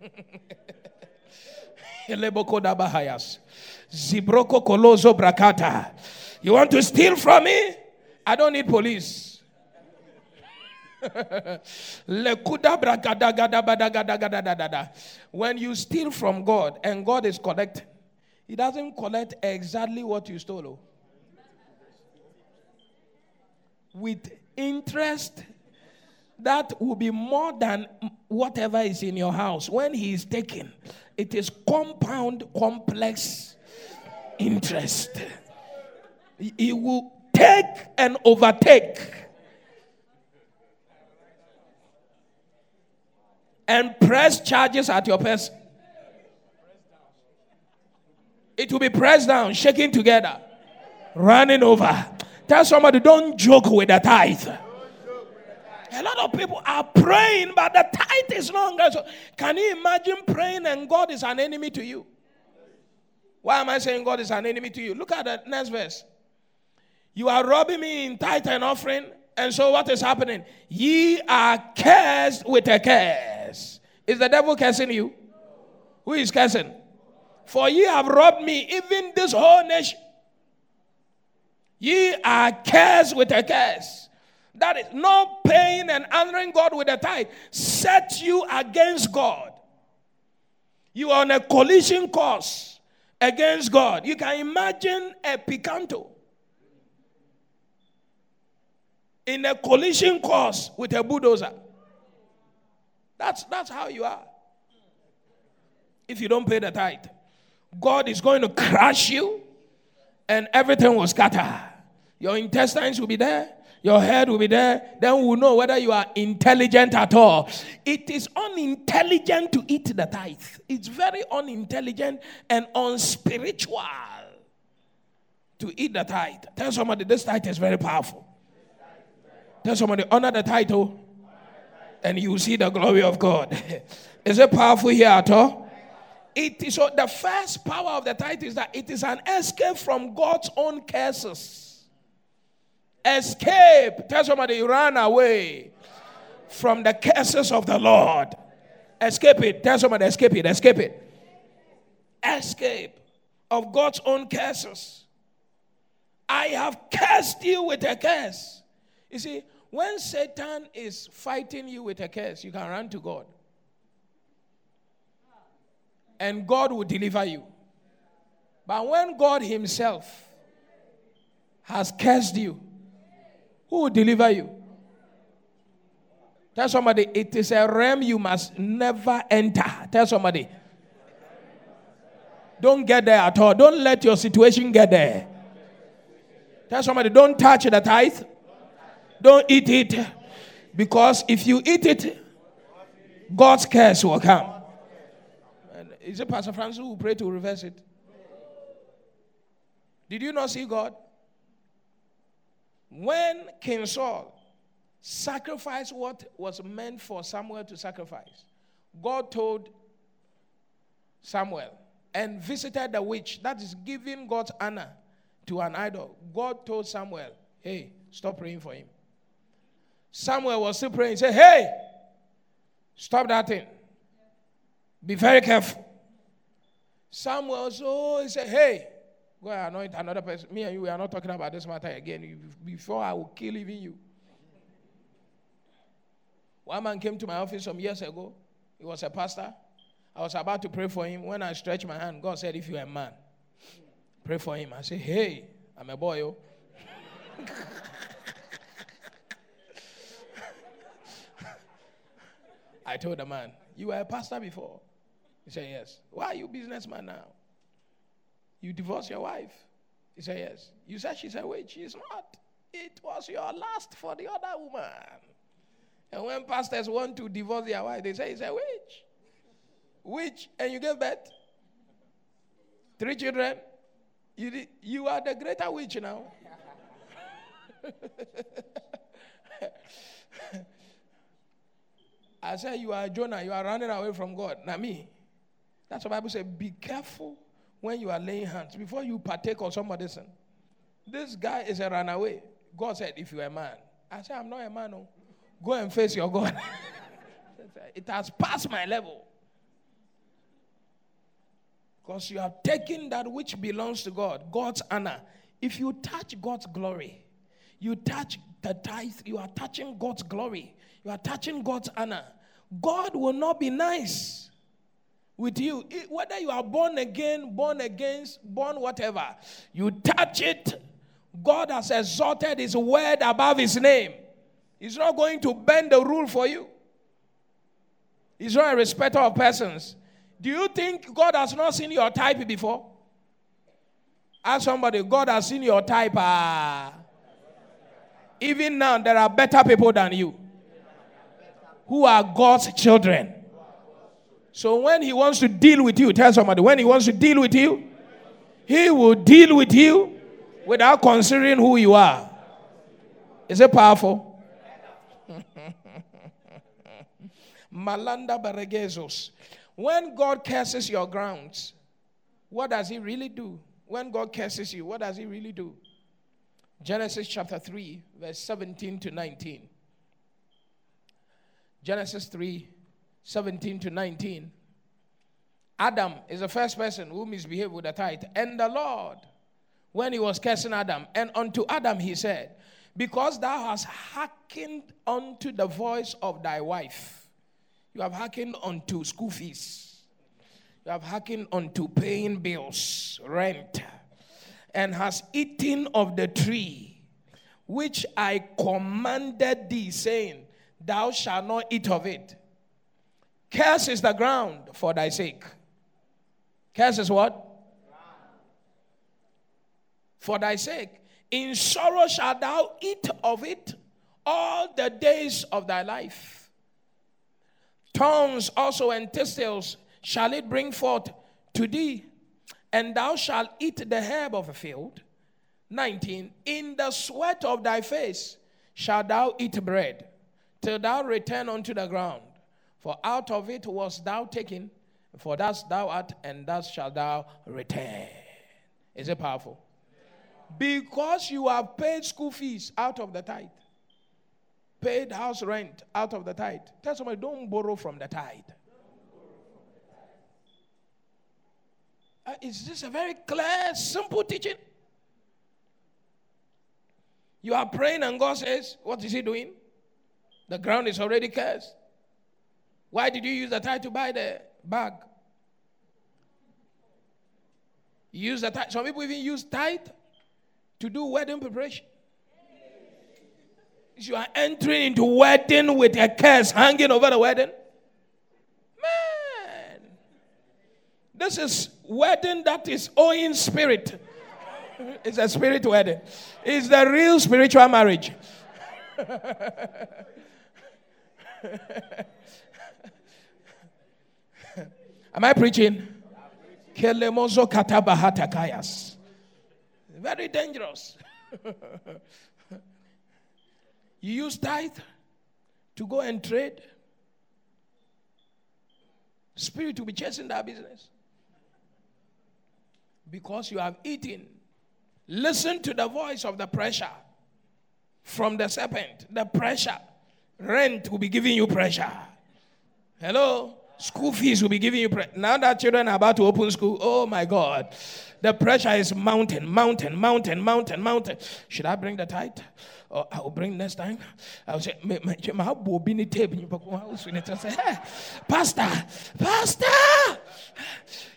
*laughs* Zibroko kolozo brakata. You want to steal from me? I don't need police. when you steal from God and God is collecting, He doesn't collect exactly what you stole. Oh. With interest that will be more than whatever is in your house. When He is taken, it is compound, complex interest. He will take and overtake. And press charges at your person. It will be pressed down, shaking together, running over. Tell somebody, don't joke with the tithe. A lot of people are praying, but the tithe is longer. So can you imagine praying and God is an enemy to you? Why am I saying God is an enemy to you? Look at the next verse. You are robbing me in tithe and offering. And so what is happening? Ye are cursed with a curse. Is the devil cursing you? Who is cursing? For ye have robbed me, even this whole nation. Ye are cursed with a curse. That is no paying and honoring God with a tithe set you against God. You are on a collision course against God. You can imagine a picanto in a collision course with a bulldozer. That's, that's how you are. If you don't pay the tithe, God is going to crush you and everything will scatter. Your intestines will be there, your head will be there. Then we'll know whether you are intelligent at all. It is unintelligent to eat the tithe. It's very unintelligent and unspiritual to eat the tithe. Tell somebody this tithe is very powerful. Tell somebody honor the title oh, and you see the glory of God. *laughs* is it powerful here at all? It is so the first power of the tithe is that it is an escape from God's own curses. Escape. Tell somebody, run away from the curses of the Lord. Escape it. Tell somebody, escape it. Escape it. Escape of God's own curses. I have cursed you with a curse. You see, when Satan is fighting you with a curse, you can run to God. And God will deliver you. But when God Himself has cursed you, who will deliver you? Tell somebody, it is a realm you must never enter. Tell somebody. Don't get there at all. Don't let your situation get there. Tell somebody, don't touch the tithe. Don't eat it. Because if you eat it, God's curse will come. And is it Pastor Francis who prayed to reverse it? Did you not see God? When King Saul sacrificed what was meant for Samuel to sacrifice, God told Samuel and visited the witch that is giving God's honor to an idol. God told Samuel, hey, stop praying for him. Samuel was still praying. He said, hey, stop that thing. Be very careful. Samuel, so he said, hey, Go and anoint another person. Me and you, we are not talking about this matter again. Before I will kill even you. One man came to my office some years ago He was a pastor. I was about to pray for him. When I stretched my hand, God said, If you're a man, pray for him. I said, Hey, I'm a boy. Oh. *laughs* I told the man, You were a pastor before. He said, Yes. Why are you businessman now? You divorce your wife. He said, Yes. You said she's a witch. She's not. It was your last for the other woman. And when pastors want to divorce their wife, they say it's a witch. Witch, and you give birth. Three children. You, you are the greater witch now. I said, You are Jonah, you are running away from God. Not me. That's what Bible says. Be careful when you are laying hands before you partake of some medicine, This guy is a runaway. God said, If you are a man. I said, I'm not a man. No. Go and face your God. *laughs* it has passed my level. Because you have taken that which belongs to God, God's honor. If you touch God's glory, you touch the tithe, you are touching God's glory, you are touching God's honor. God will not be nice with you. Whether you are born again, born against, born whatever, you touch it. God has exalted His word above His name. He's not going to bend the rule for you. He's not a respecter of persons. Do you think God has not seen your type before? Ask somebody, God has seen your type. Ah. Even now, there are better people than you who are God's children. So when He wants to deal with you, tell somebody, when He wants to deal with you, He will deal with you without considering who you are. Is it powerful? *laughs* Malanda Baregezos. When God curses your grounds, what does He really do? When God curses you, what does He really do? Genesis chapter 3, verse 17 to 19. Genesis 3, 17 to 19. Adam is the first person who misbehaved with the tithe. And the Lord, when he was cursing Adam, and unto Adam he said, Because thou hast hearkened unto the voice of thy wife you have hearkened unto school fees. You have hearkened unto paying bills, rent, and has eaten of the tree which I commanded thee, saying, Thou shalt not eat of it. Curse is the ground for thy sake. Curse is what? For thy sake. In sorrow shalt thou eat of it all the days of thy life. Tongues also and thistles shall it bring forth to thee, and thou shalt eat the herb of the field. 19. In the sweat of thy face shalt thou eat bread, till thou return unto the ground. For out of it was thou taken, for thus thou art, and thus shalt thou return. Is it powerful? Because you have paid school fees out of the tithe paid house rent out of the tithe. Tell somebody, don't borrow from the tithe. Uh, is this a very clear, simple teaching? You are praying, and God says, What is He doing? The ground is already cursed. Why did you use the tithe to buy the bag? You use the tithe. Some people even use tithe to do wedding preparation. You are entering into wedding with a curse hanging over the wedding. Man, this is wedding that is owing spirit. *laughs* It's a spirit wedding. It's the real spiritual marriage. *laughs* Am I preaching? Kelemozo katabahatakayas. Very dangerous. *laughs* You use tithe to go and trade. Spirit will be chasing that business. Because you have eaten. Listen to the voice of the pressure from the serpent. The pressure. Rent will be giving you pressure. Hello? School fees will be giving you. Pre- now that children are about to open school, oh my God. The pressure is mountain, mountain, mountain, mountain, mountain. Should I bring the tithe? Or I will bring next time. I'll say. Say, hey, Pastor, Pastor,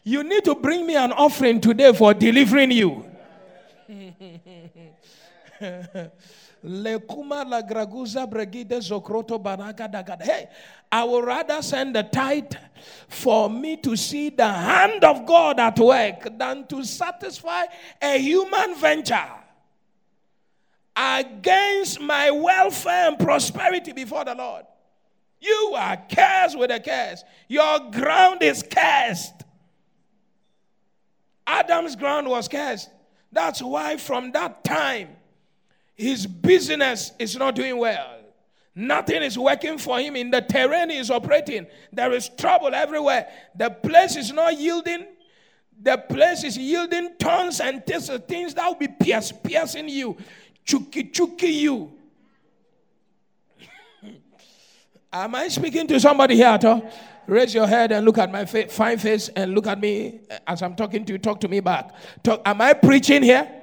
you need to bring me an offering today for delivering you. *laughs* Lekuma bregide zokroto dagada. Hey, I would rather send the tithe for me to see the hand of God at work than to satisfy a human venture against my welfare and prosperity before the Lord. You are cursed with a curse. Your ground is cursed. Adam's ground was cursed. That's why from that time, his business is not doing well. Nothing is working for him in the terrain he is operating. There is trouble everywhere. The place is not yielding. The place is yielding tons and thistles, things that will be pierce, piercing you, chuki chuki you. *laughs* Am I speaking to somebody here at all? Raise your head and look at my fa- fine face and look at me as I'm talking to you. Talk to me back. Talk, am I preaching here?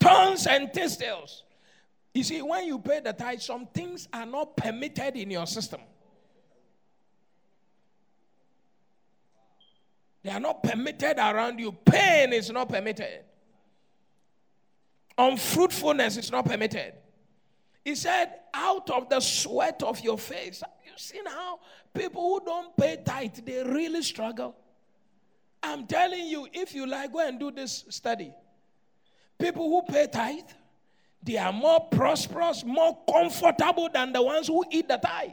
Tons and thistles. You see, when you pay the tithe, some things are not permitted in your system. They are not permitted around you. Pain is not permitted. Unfruitfulness is not permitted. He said, out of the sweat of your face. You seen how people who don't pay tithe, they really struggle? I'm telling you, if you like, go and do this study. People who pay tithe, they are more prosperous, more comfortable than the ones who eat the tithe.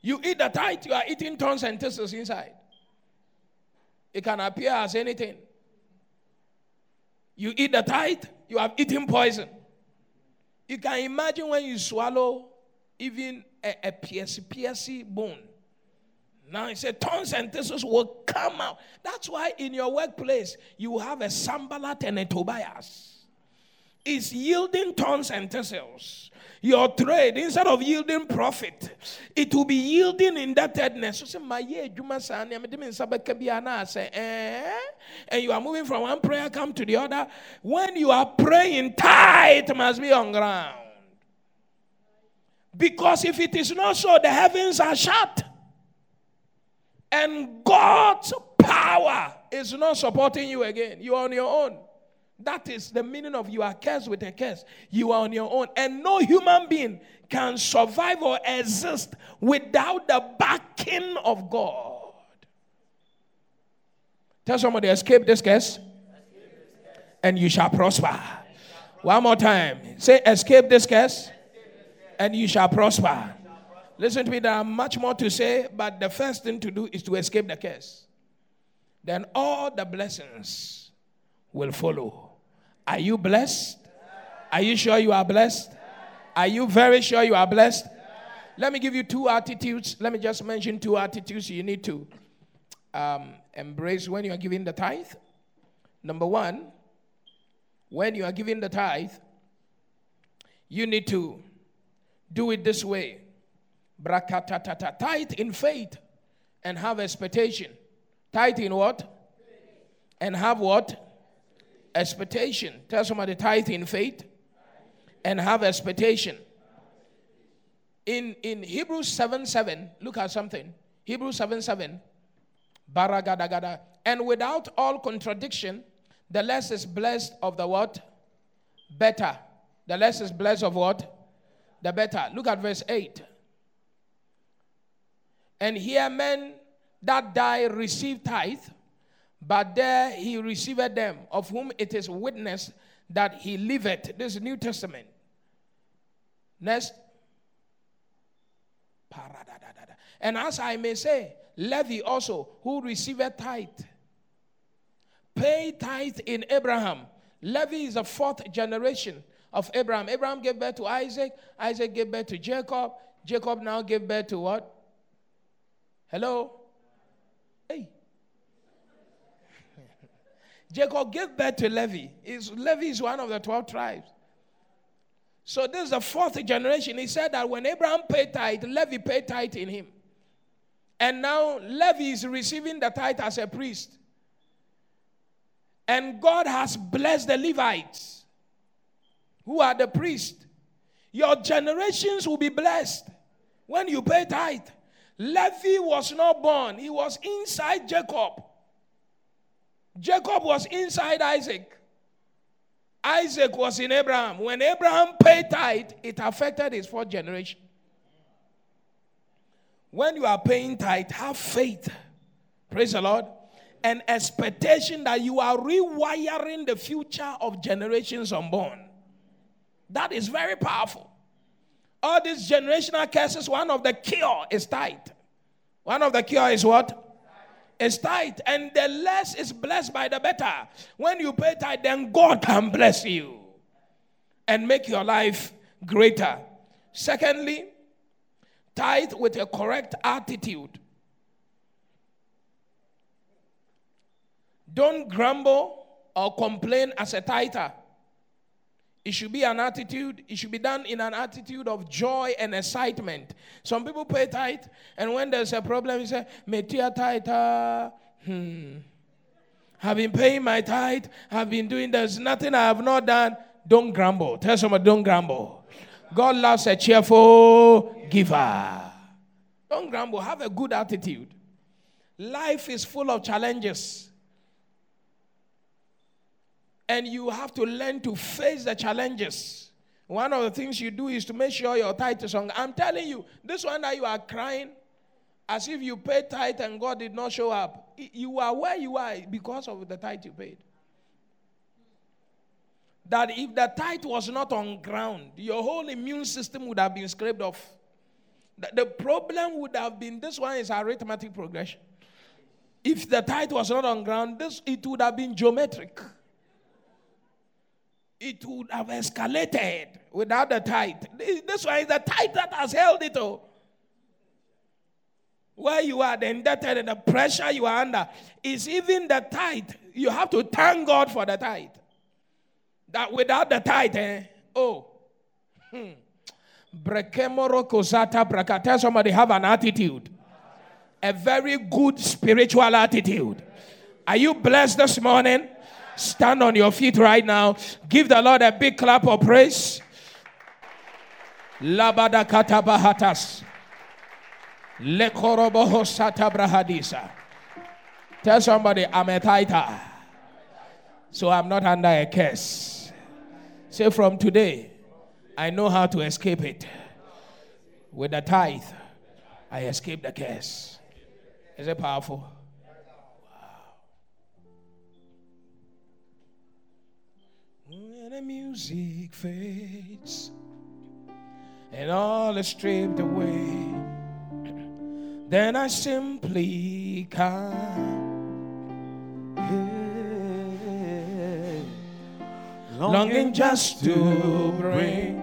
You eat the tithe, you are eating tons and thistles inside. It can appear as anything. You eat the tithe, you have eaten poison. You can imagine when you swallow even a, a PSC bone. Now he said, tons and thistles will come out. That's why in your workplace you have a Sanballat and a Tobias. It's yielding tons and thistles. Your trade, instead of yielding profit, it will be yielding indebtedness. Say, my eh? And you are moving from one prayer come to the other. When you are praying, tight must be on ground. Because if it is not so, the heavens are shut. And God's power is not supporting you again. You are on your own. That is the meaning of you are cursed with a curse. You are on your own. And no human being can survive or exist without the backing of God. Tell somebody, escape this curse, and you shall prosper. One more time. Say, escape this curse, and you shall prosper. Listen to me, there are much more to say, but the first thing to do is to escape the curse. Then all the blessings will follow. Are you blessed? Are you sure you are blessed? Are you very sure you are blessed? Let me give you two attitudes. Let me just mention two attitudes you need to um, embrace when you are giving the tithe. Number one, when you are giving the tithe, you need to do it this way Brakatatata. Tithe in faith and have expectation. Tithe in what? And have what? Expectation. Tell somebody tithe in faith and have expectation. In, in Hebrews 7 7, look at something. Hebrews 7 7. Baragadagada. And without all contradiction, the less is blessed of the what? Better. The less is blessed of what? The better. Look at verse 8. And here men that die receive tithe, but there he received them, of whom it is witness that he liveth. This is New Testament. Next. And as I may say, Levi also, who received tithe, pay tithe in Abraham. Levi is a fourth generation of Abraham. Abraham gave birth to Isaac. Isaac gave birth to Jacob. Jacob now gave birth to what? Hello? Hey. *laughs* Jacob gave birth to Levi. Is Levi is one of the 12 tribes. So this is the fourth generation. He said that when Abraham paid tithe, Levi paid tithe in him. And now Levi is receiving the tithe as a priest. And God has blessed the Levites, who are the priests. Your generations will be blessed when you pay tithe. Levi was not born, he was inside Jacob. Jacob was inside Isaac. Isaac was in Abraham. When Abraham paid tithe, it affected his fourth generation. When you are paying tithe, have faith. Praise the Lord. An expectation that you are rewiring the future of generations unborn. That is very powerful. All these generational curses, one of the cure is tithe. One of the cure is what? Is tithe. And the less is blessed by the better. When you pay tithe, then God can bless you and make your life greater. Secondly, tithe with a correct attitude. Don't grumble or complain as a tither. It should be an attitude, it should be done in an attitude of joy and excitement. Some people pay tithe, and when there's a problem, you say, Metia tithe, hmm. I've been paying my tithe, I've been doing, there's nothing I have not done. Don't grumble. Tell someone, don't grumble. God loves a cheerful giver. Don't grumble. Have a good attitude. Life is full of challenges. And you have to learn to face the challenges. One of the things you do is to make sure your tithe is on. I'm telling you, this one that you are crying as if you paid tithe and God did not show up. You are where you are because of the tithe you paid. That if the tithe was not on ground, your whole immune system would have been scraped off. The problem would have been this one is arithmetic progression. If the tithe was not on ground, this it would have been geometric it would have escalated without the tithe. This one is the tithe that has held it all. Where you are, the indebted and the pressure you are under is even the tithe. You have to thank God for the tithe. That without the tithe, eh? oh, hmm. Tell somebody have an attitude, a very good spiritual attitude. Are you blessed this morning? Stand on your feet right now. Give the Lord a big clap of praise. Labada katabahatas. Lekoroboho satabrahadisa. Tell somebody, I'm a tither. So I'm not under a curse. Say, from today, I know how to escape it. With the tithe, I escape the curse. Is it powerful? The music fades and all is stripped away, then I simply come. Longing just to bring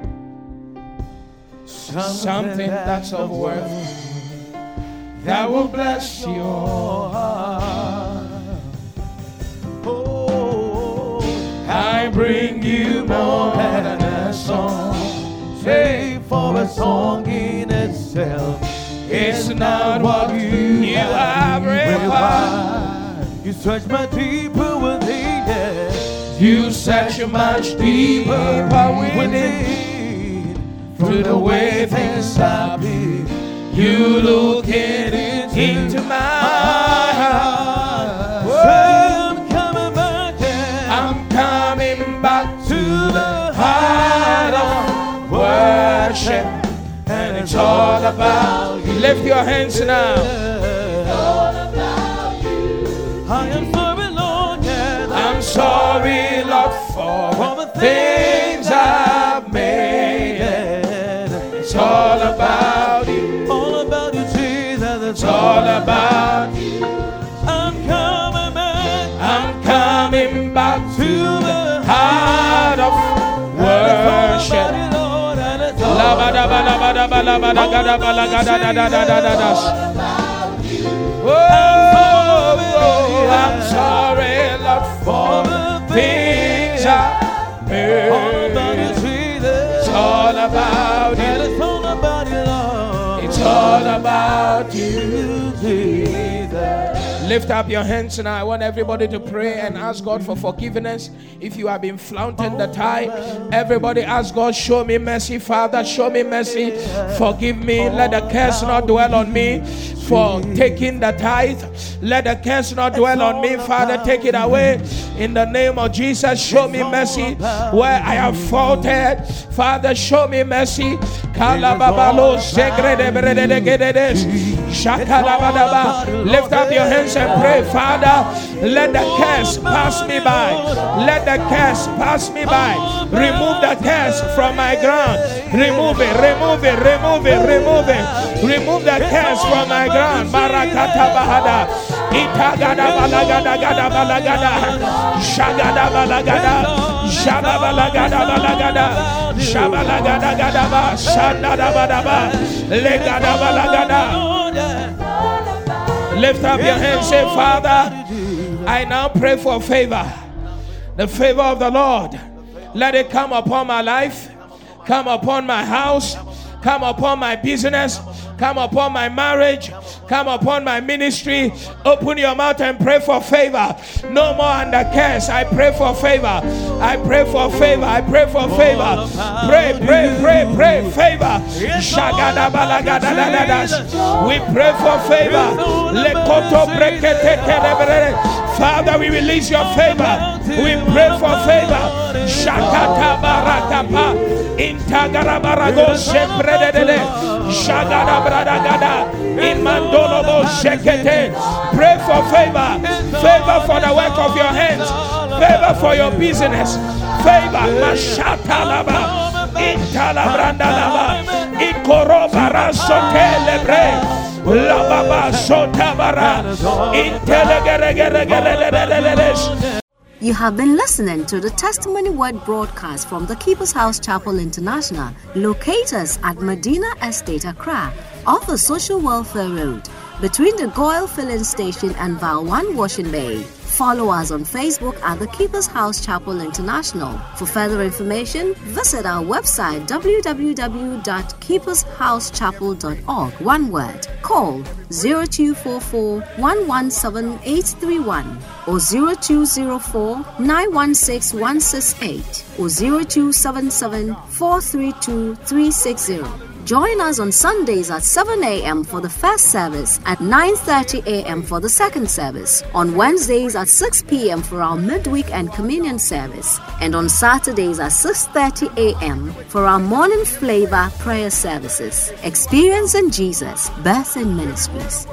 something that's of worth that will bless your heart. I bring you more than a song. Say for a song in itself. It's not what you, you have required. You search much deeper within. You search much deeper within. Through the way things been, you look into, all about you. Lift your hands now. All about you. I am sorry, Lord, yeah, I'm sorry, Lord, for all the bala bala gada bala gada da da da da da da. I'm sorry, Lord, for the things I made. It's all about you. It's all about you. Lift up your hands and I want everybody to pray and ask God for forgiveness. If you have been flaunting the tithe, everybody ask God, show me mercy, Father, show me mercy. Forgive me. Let the curse not dwell on me for taking the tithe. Let the curse not dwell on me, Father. Take it away. In the name of Jesus, show me mercy where I have faulted. Father, show me mercy. Lift up your hands and pray, Father. Let the curse pass me by. Let the curse pass me by. Remove the curse from my ground. Remove it, remove it, remove it, remove it. Remove the curse from my ground. Marakata Bahada. Itagada balagada gada balagada. Shagada balagada. Shabalagada balagada. Shabalagada gada ba. Shandada badaba. Legada balagada. Lift up your hands, say, Father, I now pray for favor. The favor of the Lord. Let it come upon my life, come upon my house, come upon my business, come upon my marriage, come upon my ministry. Open your mouth and pray for favor. No more under curse. I pray for favor. I pray for favor. I pray for favor. Pray, pray, pray, pray. Favor. We pray for favor. Father, we release your favor. We pray for favor. Shakata barakapa. Intagarabarago shepredede. Shagada Bradagada. Imandolobo Shekete. Pray for favor. Favor for the work of your hands. Favor for your business. Favor. Mashatalaba. Intalabrandalaba. Ikorobara Sotelebre. La baba sota bara intelegere gere gere you have been listening to the Testimony Word broadcast from the Keeper's House Chapel International, located at Medina Estate, Accra, off the Social Welfare Road, between the GOIL Filling Station and Val 1 Washing Bay. Follow us on Facebook at the Keeper's House Chapel International. For further information, visit our website www.keepershousechapel.org. One word. Call 0244 117 831 or 0204 916 168 or 0277 432 360. Join us on Sundays at 7 a.m. for the first service, at 9:30 a.m. for the second service, on Wednesdays at 6 p.m. for our midweek and communion service, and on Saturdays at 6:30 a.m. for our morning flavor prayer services. Experience in Jesus, Birth and Ministries.